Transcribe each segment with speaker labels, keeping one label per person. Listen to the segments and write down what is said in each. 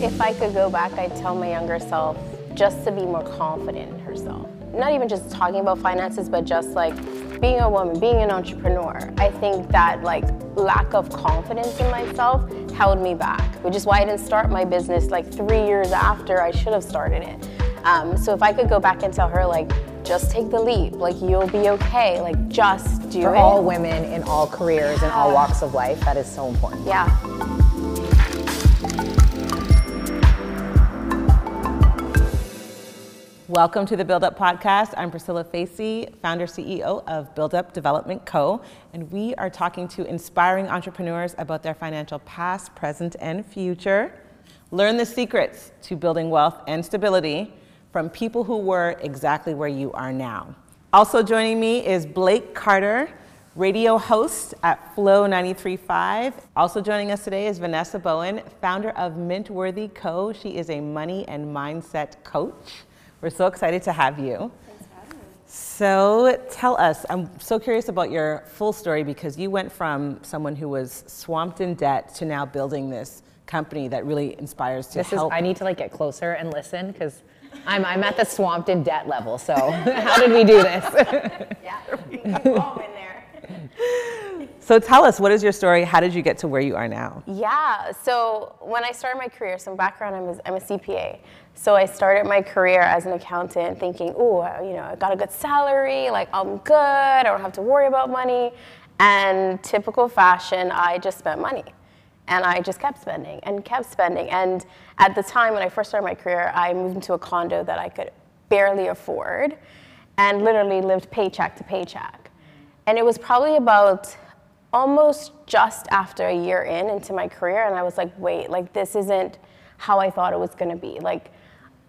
Speaker 1: If I could go back, I'd tell my younger self just to be more confident in herself. Not even just talking about finances, but just like being a woman, being an entrepreneur. I think that like lack of confidence in myself held me back, which is why I didn't start my business like three years after I should have started it. Um, so if I could go back and tell her like, just take the leap, like you'll be okay, like just do
Speaker 2: For
Speaker 1: it.
Speaker 2: all women in all careers and all walks of life, that is so important.
Speaker 1: Yeah.
Speaker 3: Welcome to the Build Up Podcast. I'm Priscilla Facey, founder CEO of Build Up Development Co. And we are talking to inspiring entrepreneurs about their financial past, present, and future. Learn the secrets to building wealth and stability from people who were exactly where you are now. Also joining me is Blake Carter, radio host at Flow 93.5. Also joining us today is Vanessa Bowen, founder of Mintworthy Co. She is a money and mindset coach. We're so excited to have you. So tell us, I'm so curious about your full story because you went from someone who was swamped in debt to now building this company that really inspires to
Speaker 2: This is,
Speaker 3: help.
Speaker 2: I need to like get closer and listen because I'm, I'm at the swamped in debt level. So how did we do this?
Speaker 1: Yeah. we All in there.
Speaker 3: so tell us, what is your story? How did you get to where you are now?
Speaker 1: Yeah. So when I started my career, some background, I'm a, I'm a CPA. So I started my career as an accountant, thinking, oh, you know, I got a good salary, like I'm good, I don't have to worry about money. And typical fashion, I just spent money. And I just kept spending and kept spending. And at the time when I first started my career, I moved into a condo that I could barely afford and literally lived paycheck to paycheck. And it was probably about almost just after a year in into my career, and I was like, wait, like this isn't how I thought it was gonna be. Like,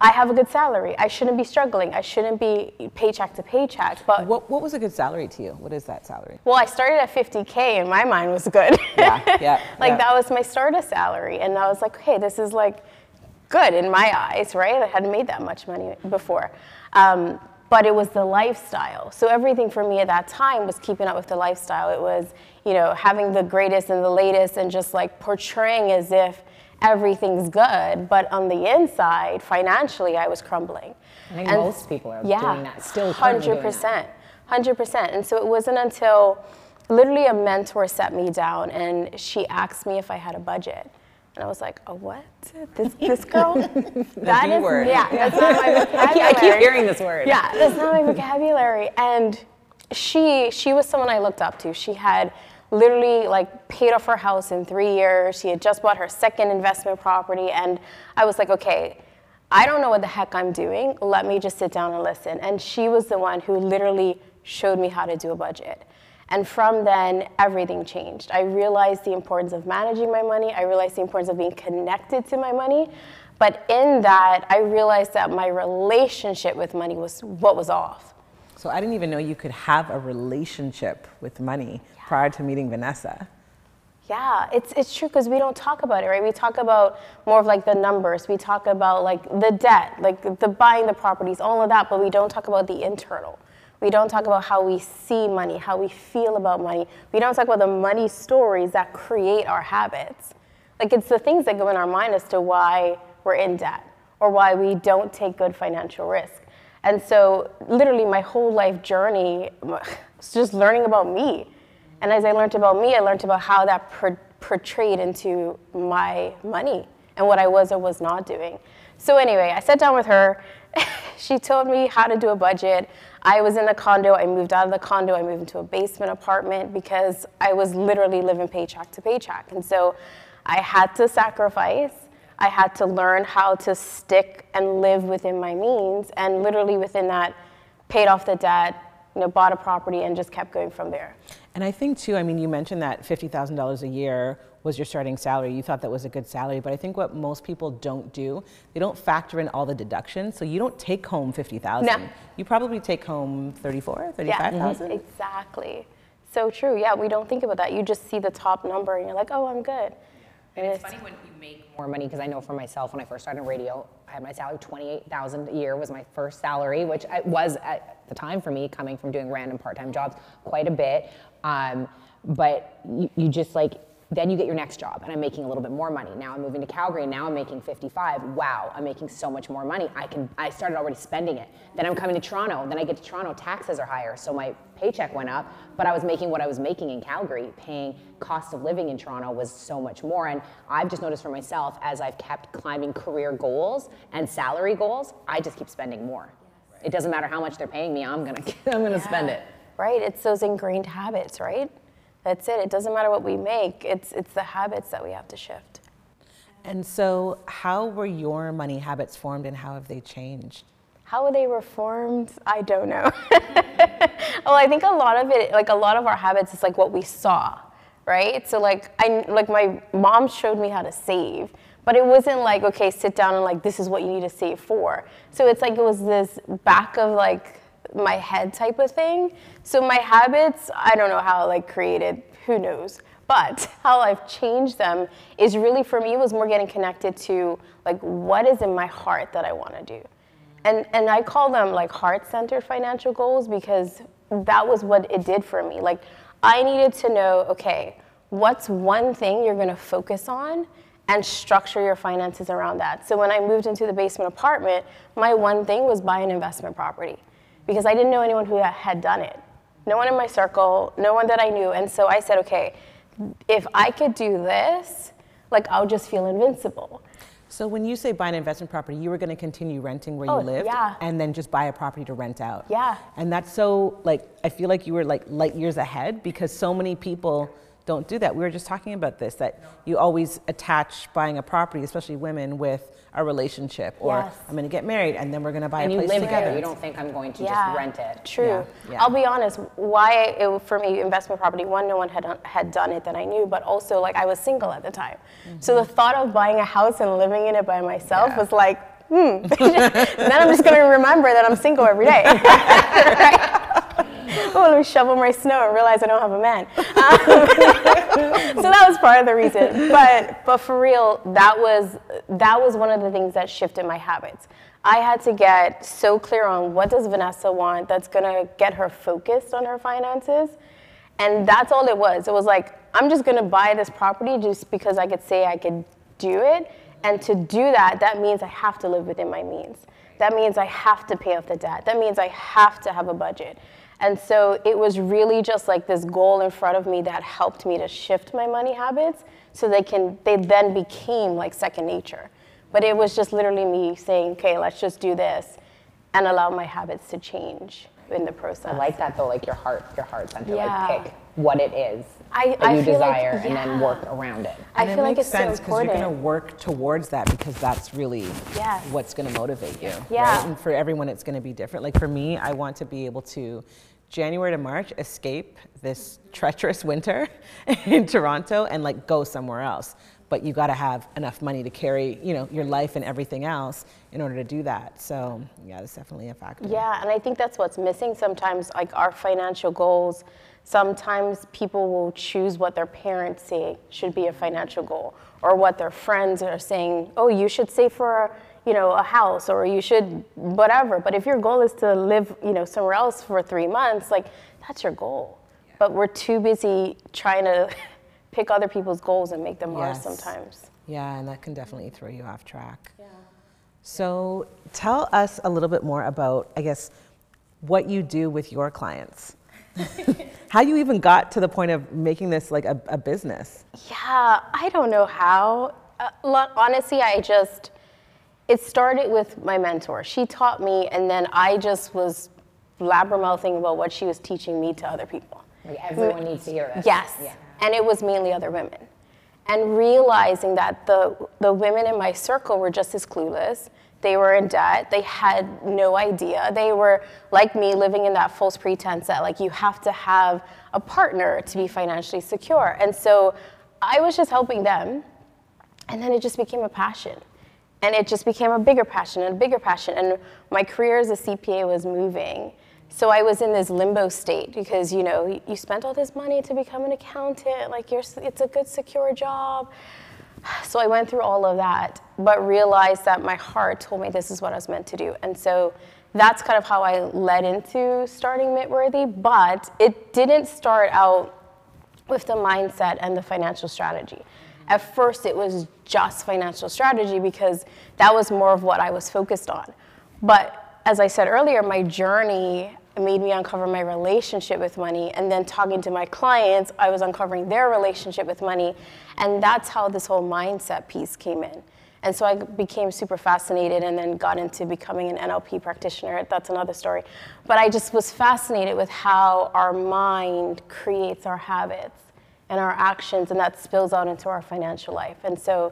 Speaker 1: I have a good salary. I shouldn't be struggling. I shouldn't be paycheck to paycheck. But
Speaker 3: What, what was a good salary to you? What is that salary?
Speaker 1: well, I started at 50K and my mind was good.
Speaker 3: Yeah, yeah,
Speaker 1: like
Speaker 3: yeah.
Speaker 1: that was my starter salary. And I was like, okay, this is like good in my eyes, right? I hadn't made that much money before. Um, but it was the lifestyle. So everything for me at that time was keeping up with the lifestyle. It was, you know, having the greatest and the latest and just like portraying as if everything's good. But on the inside, financially, I was crumbling.
Speaker 2: I think
Speaker 1: And-
Speaker 2: most people are doing that, still
Speaker 1: Hundred percent, hundred percent. And so it wasn't until literally a mentor set me down and she asked me if I had a budget, and I was like, "A what? This this girl? that is,
Speaker 3: word.
Speaker 1: yeah, that's not my
Speaker 2: I
Speaker 1: vocabulary.
Speaker 2: I keep hearing this word.
Speaker 1: Yeah, that's not my vocabulary. And she she was someone I looked up to. She had literally like paid off her house in three years. She had just bought her second investment property, and I was like, okay. I don't know what the heck I'm doing. Let me just sit down and listen. And she was the one who literally showed me how to do a budget. And from then, everything changed. I realized the importance of managing my money. I realized the importance of being connected to my money. But in that, I realized that my relationship with money was what was off.
Speaker 3: So I didn't even know you could have a relationship with money prior to meeting Vanessa.
Speaker 1: Yeah, it's, it's true because we don't talk about it, right? We talk about more of like the numbers. We talk about like the debt, like the, the buying the properties, all of that, but we don't talk about the internal. We don't talk about how we see money, how we feel about money. We don't talk about the money stories that create our habits. Like it's the things that go in our mind as to why we're in debt or why we don't take good financial risk. And so, literally, my whole life journey was just learning about me. And as I learned about me, I learned about how that per- portrayed into my money and what I was or was not doing. So, anyway, I sat down with her. she told me how to do a budget. I was in a condo. I moved out of the condo. I moved into a basement apartment because I was literally living paycheck to paycheck. And so I had to sacrifice. I had to learn how to stick and live within my means. And literally within that, paid off the debt, you know, bought a property, and just kept going from there.
Speaker 3: And I think too, I mean, you mentioned that $50,000 a year was your starting salary. You thought that was a good salary, but I think what most people don't do, they don't factor in all the deductions. So you don't take home 50,000.
Speaker 1: No.
Speaker 3: You probably take home 34, 35,000. Mm-hmm.
Speaker 1: exactly. So true. Yeah, we don't think about that. You just see the top number and you're like, oh, I'm good.
Speaker 2: And it's funny when you make more money because I know for myself when I first started radio, I had my salary twenty-eight thousand a year was my first salary, which I was at the time for me coming from doing random part-time jobs quite a bit. Um, but you, you just like then you get your next job and I'm making a little bit more money. Now I'm moving to Calgary and now I'm making 55. Wow, I'm making so much more money. I can I started already spending it. Then I'm coming to Toronto. Then I get to Toronto, taxes are higher, so my paycheck went up, but I was making what I was making in Calgary. Paying cost of living in Toronto was so much more and I've just noticed for myself as I've kept climbing career goals and salary goals, I just keep spending more. It doesn't matter how much they're paying me, I'm to I'm going to spend it.
Speaker 1: Right? It's those ingrained habits, right? That's it. It doesn't matter what we make. It's it's the habits that we have to shift.
Speaker 3: And so, how were your money habits formed and how have they changed?
Speaker 1: How were they reformed? I don't know. well, I think a lot of it, like a lot of our habits, is like what we saw, right? So like I like my mom showed me how to save, but it wasn't like okay, sit down and like this is what you need to save for. So it's like it was this back of like my head type of thing. So my habits, I don't know how like created, who knows. But how I've changed them is really for me was more getting connected to like what is in my heart that I want to do. And and I call them like heart-centered financial goals because that was what it did for me. Like I needed to know, okay, what's one thing you're going to focus on and structure your finances around that. So when I moved into the basement apartment, my one thing was buy an investment property because I didn't know anyone who had done it. No one in my circle, no one that I knew. And so I said, okay, if I could do this, like I'll just feel invincible.
Speaker 3: So when you say buy an investment property, you were going to continue renting where
Speaker 1: Oh,
Speaker 3: you lived,
Speaker 1: yeah.
Speaker 3: and then just buy a property to rent out.
Speaker 1: Yeah.
Speaker 3: And that's so like I feel like you were like light years ahead because so many people don't do that. We were just talking about this that you always attach buying a property, especially women, with a relationship or
Speaker 1: Yes.
Speaker 3: I'm going to get married and then we're going to buy
Speaker 2: And
Speaker 3: a
Speaker 2: you
Speaker 3: place
Speaker 2: live
Speaker 3: together.
Speaker 2: there. You don't think I'm going to
Speaker 1: yeah,
Speaker 2: just rent it.
Speaker 1: True.
Speaker 3: Yeah, yeah.
Speaker 1: I'll be honest. Why it, for me investment property? One, no one had had done it that I knew, but also like I was single at the time, so the thought of buying a house and living in it by myself
Speaker 3: Yeah.
Speaker 1: was like, hmm. then I'm just gonna remember that I'm single every day. oh, let me shovel my snow and realize I don't have a man. Um, so that was part of the reason. But but for real, that was that was one of the things that shifted my habits. I had to get so clear on what does Vanessa want that's gonna get her focused on her finances. And that's all it was. It was like, I'm just gonna buy this property just because I could say I could do it. And to do that, that means I have to live within my means. That means I have to pay off the debt. That means I have to have a budget. And so it was really just like this goal in front of me that helped me to shift my money habits so they can they then became like second nature. But it was just literally me saying, okay, let's just do this and allow my habits to change in the process.
Speaker 2: I like that though, like your heart, your heart center.
Speaker 1: Yeah.
Speaker 2: Like pick what it is
Speaker 1: I-
Speaker 2: that
Speaker 1: I
Speaker 2: you
Speaker 1: feel like-
Speaker 2: desire and then work around it.
Speaker 1: I
Speaker 3: And it
Speaker 1: feel like it's
Speaker 3: sense
Speaker 1: so
Speaker 3: because you're going to work towards that because that's really
Speaker 1: Yes.
Speaker 3: what's going to motivate you.
Speaker 1: Yeah.
Speaker 3: Right? And for everyone, it's going to be different. Like for me, I want to be able to January to March escape this treacherous winter in Toronto and like go somewhere else. But you got to have enough money to carry, you know, your life and everything else in order to do that. So yeah, that's definitely a factor.
Speaker 1: Yeah, and I think that's what's missing sometimes, like our financial goals. Sometimes people will choose what their parents say should be a financial goal, or what their friends are saying, oh, you should save for, you know, a house, or you should whatever. But if your goal is to live, you know, somewhere else for three months, like that's your goal. But we're too busy trying to pick other people's goals and make them ours sometimes.
Speaker 3: Yeah, and that can definitely throw you off track. Yeah. So tell us a little bit more about, I guess, what you do with your clients. How you even got to the point of making this like a, a business.
Speaker 1: Yeah, I don't know how. Uh, lo- honestly, I just, it started with my mentor. She taught me, and then I just was blabbermouthing about what she was teaching me to other people.
Speaker 2: Like everyone needs to hear this.
Speaker 1: Yes.
Speaker 2: Yeah.
Speaker 1: And it was mainly other women. And realizing that the, the women in my circle were just as clueless. They were in debt. They had no idea. They were like me, living in that false pretense that like you have to have a partner to be financially secure. And so I was just helping them. And then it just became a passion. And it just became a bigger passion and a bigger passion. And my career as a CPA was moving. So I was in this limbo state because, you know, you- spent all this money to become an accountant, like you're, it's a good, secure job. So I went through all of that, but realized that my heart told me this is what I was meant to do. And so that's kind of how I led into starting Mintworthy, but it didn't start out with the mindset and the financial strategy. At first, it was just financial strategy because that was more of what I was focused on. But as I said earlier, my journey made me uncover my relationship with money. And then talking to my clients, I was uncovering their relationship with money. And that's how this whole mindset piece came in. And so I became super fascinated and then got into becoming an NLP practitioner. That's another story. But I just was fascinated with how our mind creates our habits and our actions, and that spills out into our financial life. And so,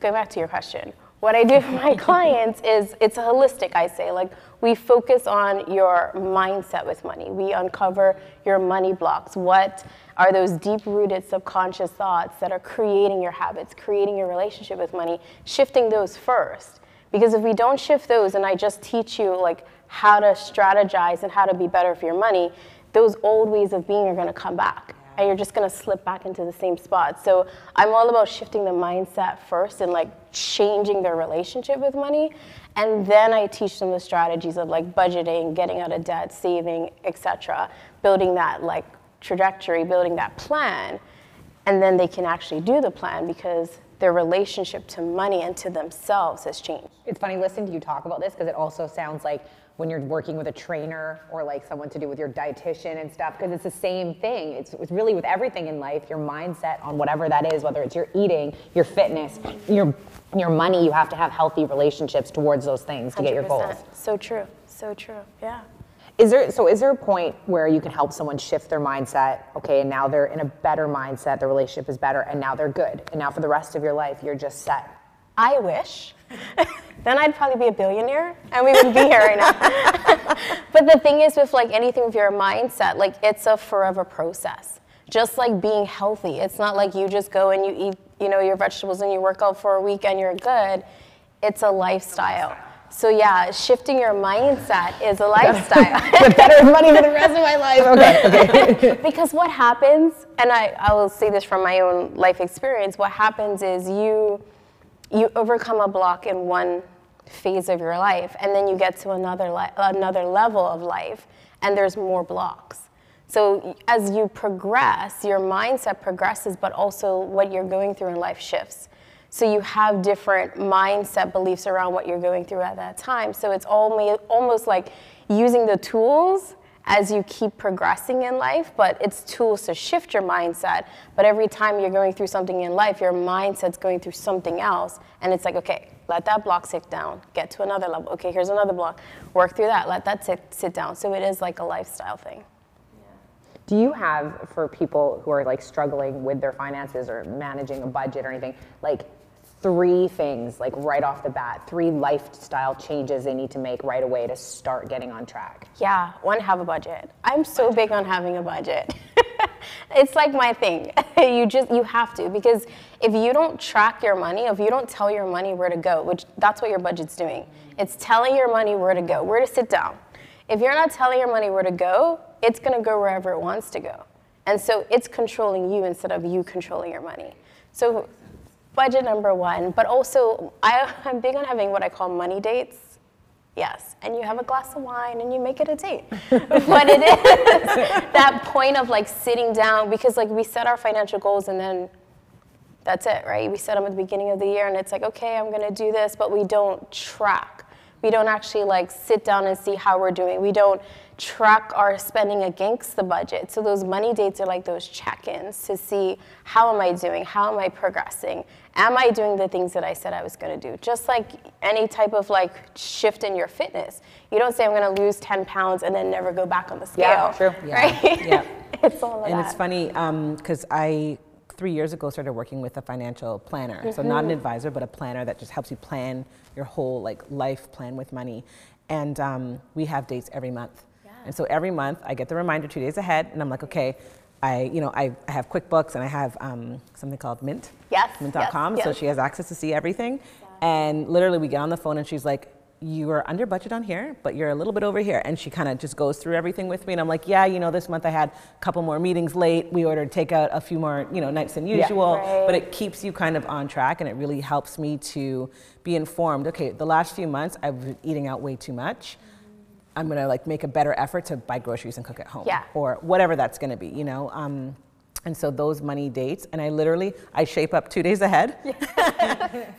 Speaker 1: going back to your question, what I do for my clients is it's holistic, I say. Like, we focus on your mindset with money. We uncover your money blocks. What are those deep rooted subconscious thoughts that are creating your habits, creating your relationship with money, shifting those first? Because if we don't shift those and I just teach you like how to strategize and how to be better for your money, those old ways of being are going to come back and you're just going to slip back into the same spot. So I'm all about shifting the mindset first and like changing their relationship with money. And then I teach them the strategies of like budgeting, getting out of debt, saving, etc., building that like trajectory, building that plan. And then they can actually do the plan because their relationship to money and to themselves has changed.
Speaker 2: It's funny listening to you talk about this because it also sounds like when you're working with a trainer or like someone to do with your dietitian and stuff because it's the same thing. It's, it's really with everything in life your mindset on whatever that is whether it's your eating your fitness your your money you have to have healthy relationships towards those things to 100%. get your goals.
Speaker 1: So true. So true. Yeah.
Speaker 2: Is there so is there a point where you can help someone shift their mindset? Okay and now they're in a better mindset the relationship is better and now they're good. And now for the rest of your life you're just set.
Speaker 1: I wish then I'd probably be a billionaire and we wouldn't be here right now. but the thing is with like anything with your mindset, like it's a forever process. Just like being healthy. It's not like you just go and you eat, you know, your vegetables and you work out for a week and you're good. It's a lifestyle. So yeah, shifting your mindset is a lifestyle.
Speaker 2: Get better money for the rest of my life. Okay.
Speaker 1: okay. because what happens, and I, I will say this from my own life experience, what happens is you you overcome a block in one phase of your life and then you get to another li- another level of life and there's more blocks so as you progress your mindset progresses but also what you're going through in life shifts so you have different mindset beliefs around what you're going through at that time so it's almost like using the tools as you keep progressing in life, but it's tools to shift your mindset. But every time you're going through something in life, your mindset's going through something else. And it's like, okay, let that block sit down, get to another level. Okay, here's another block, work through that, let that sit, sit down. So it is like a lifestyle thing.
Speaker 2: Do you have for people who are like struggling with their finances or managing a budget or anything, like three things like right off the bat, three lifestyle changes they need to make right away to start getting on track?
Speaker 1: Yeah, one, have a budget. I'm so big on having a budget. it's like my thing. you just you have to because if you don't track your money, if you don't tell your money where to go, which that's what your budget's doing. It's telling your money where to go, where to sit down. If you're not telling your money where to go, it's to go wherever it wants to go. And so it's controlling you instead of you controlling your money. So budget number one, but also I, I'm big on having what I call money dates. Yes, and you have a glass of wine and you make it a date. but it is that point of like sitting down because like we set our financial goals and then that's it, right? We set them at the beginning of the year and it's like, okay, I'm gonna do this, but we don't track. We don't actually like sit down and see how we're doing. We don't track our spending against the budget. So those money dates are like those check-ins to see how am I doing? How am I progressing? Am I doing the things that I said I was going to do? Just like any type of like shift in your fitness. You don't say I'm going to lose 10 pounds and then never go back on the scale.
Speaker 2: Yeah, true.
Speaker 1: Right?
Speaker 3: Yeah.
Speaker 1: it's all
Speaker 3: And
Speaker 1: that.
Speaker 3: it's funny because um, I three years ago started working with a financial planner. Mm-hmm. So not an mm-hmm. advisor, but a planner that just helps you plan your whole like life plan with money. And um, we have dates every month. And so every month I get the reminder two days ahead, and I'm like, okay, I, you know, I, I have QuickBooks and I have um, something called Mint.
Speaker 1: Yes.
Speaker 3: Mint.com.
Speaker 1: Yes,
Speaker 3: so she has access to see everything. And literally, we get on the phone and she's like, you are under budget on here, but you're a little bit over here. And she kind of just goes through everything with me. And I'm like, yeah, you know, this month I had a couple more meetings late. We ordered takeout a few more, you know, nights than usual.
Speaker 1: Yeah, right.
Speaker 3: But it keeps you kind of on track and it really helps me to be informed. Okay, the last few months I've been eating out way too much. I'm gonna like make a better effort to buy groceries and cook at home,
Speaker 1: yeah.
Speaker 3: or whatever that's gonna be, you know. Um, And so those money dates, and I literally, I shape up two days ahead,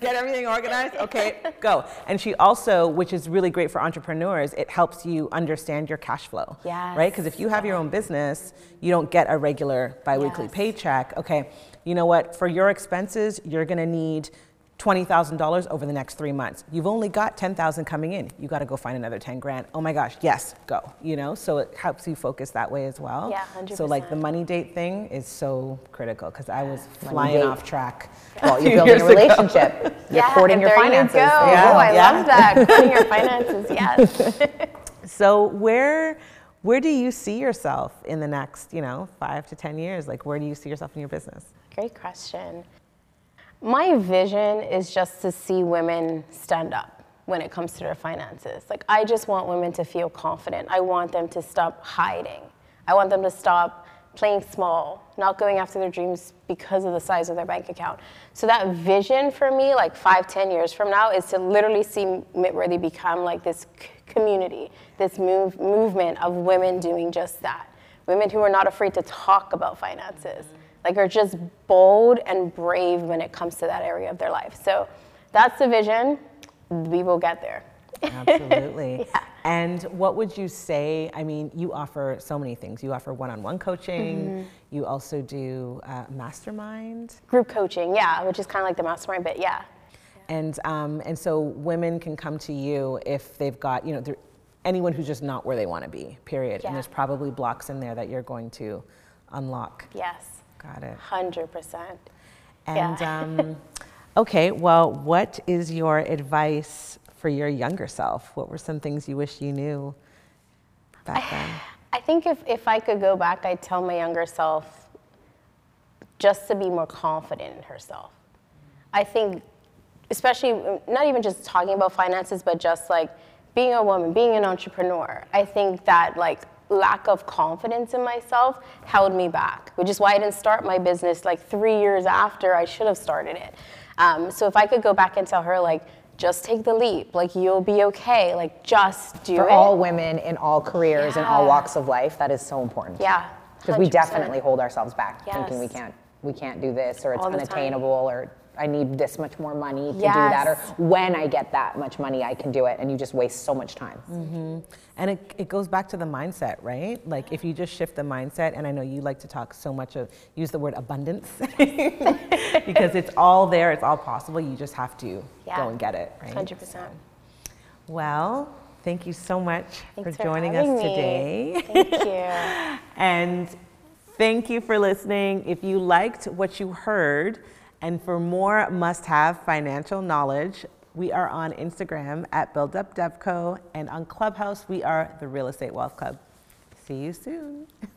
Speaker 3: get everything organized, okay, go. And she also, which is really great for entrepreneurs, it helps you understand your cash flow,
Speaker 1: Yes.
Speaker 3: right? Because if you have your own business, you don't get a regular biweekly
Speaker 1: Yes.
Speaker 3: paycheck. Okay, you know what? For your expenses, you're gonna need $20,000 over the next three months. You've only got 10,000 coming in. You got to go find another 10 grand. Oh my gosh, yes, go. You know, so it helps you focus that way as well.
Speaker 1: Yeah, hundred.
Speaker 3: So like the money date thing is so critical because I was
Speaker 2: Money
Speaker 3: flying
Speaker 2: date.
Speaker 3: off track.
Speaker 2: Well,
Speaker 3: few
Speaker 2: you're building
Speaker 3: years
Speaker 2: a
Speaker 3: ago.
Speaker 2: relationship. You're
Speaker 1: yeah,
Speaker 2: courting your
Speaker 1: there
Speaker 2: finances.
Speaker 1: You go.
Speaker 3: Yeah,
Speaker 1: oh, I
Speaker 3: yeah.
Speaker 1: love that. Courting your finances, yes.
Speaker 3: So where where do you see yourself in the next, you know, five to 10 years? Like where do you see yourself in your business?
Speaker 1: Great question. My vision is just to see women stand up when it comes to their finances. Like, I just want women to feel confident. I want them to stop hiding. I want them to stop playing small, not going after their dreams because of the size of their bank account. So, that vision for me, like five, ten years from now, is to literally see Mintworthy become like this community, this move, movement of women doing just that. Women who are not afraid to talk about finances like are just bold and brave when it comes to that area of their life. So that's the vision. We will get there.
Speaker 3: Absolutely.
Speaker 1: Yeah.
Speaker 3: And what would you say? I mean, you offer so many things. You offer one-on-one coaching.
Speaker 1: Mm-hmm.
Speaker 3: You also do uh, mastermind.
Speaker 1: Group coaching, yeah, which is kind of like the mastermind but yeah.
Speaker 3: And, um, and so women can come to you if they've got, you know, anyone who's just not where they want to be, period.
Speaker 1: Yeah.
Speaker 3: And there's probably blocks in there that you're going to unlock.
Speaker 1: Yes,
Speaker 3: Got it.
Speaker 1: 100%.
Speaker 3: And
Speaker 1: Yeah.
Speaker 3: um, okay, well, what is your advice for your younger self? What were some things you wish you knew back then?
Speaker 1: I think if, if I could go back, I'd tell my younger self just to be more confident in herself. I think, especially not even just talking about finances, but just like being a woman, being an entrepreneur, I think that like lack of confidence in myself held me back, which is why I didn't start my business like three years after I should have started it. Um, so if I could go back and tell her, like, just take the leap, like, you'll be okay, like, just do it.
Speaker 2: For
Speaker 1: it.
Speaker 2: all women in all careers and all walks of life, that is so important.
Speaker 1: yeah.
Speaker 2: Because we definitely hold ourselves back, thinking we can't, we can't do this, or it's unattainable, or I need this much more money to do that, or when I get that much money, I can do it, and you just waste so much time. Mm-hmm.
Speaker 3: And it, it goes back to the mindset, right? Like if you just shift the mindset, and I know you like to talk so much of, use the word abundance, because it's all there, it's all possible. You just have to
Speaker 1: Yeah.
Speaker 3: go and get it, right?
Speaker 1: 100%.
Speaker 3: Well, thank you so much
Speaker 1: Thanks
Speaker 3: for joining
Speaker 1: having
Speaker 3: us
Speaker 1: me.
Speaker 3: today.
Speaker 1: Thank you.
Speaker 3: And thank you for listening. If you liked what you heard, and for more must have financial knowledge, we are on Instagram at BuildUpDevCo, and on Clubhouse, we are the Real Estate Wealth Club. See you soon.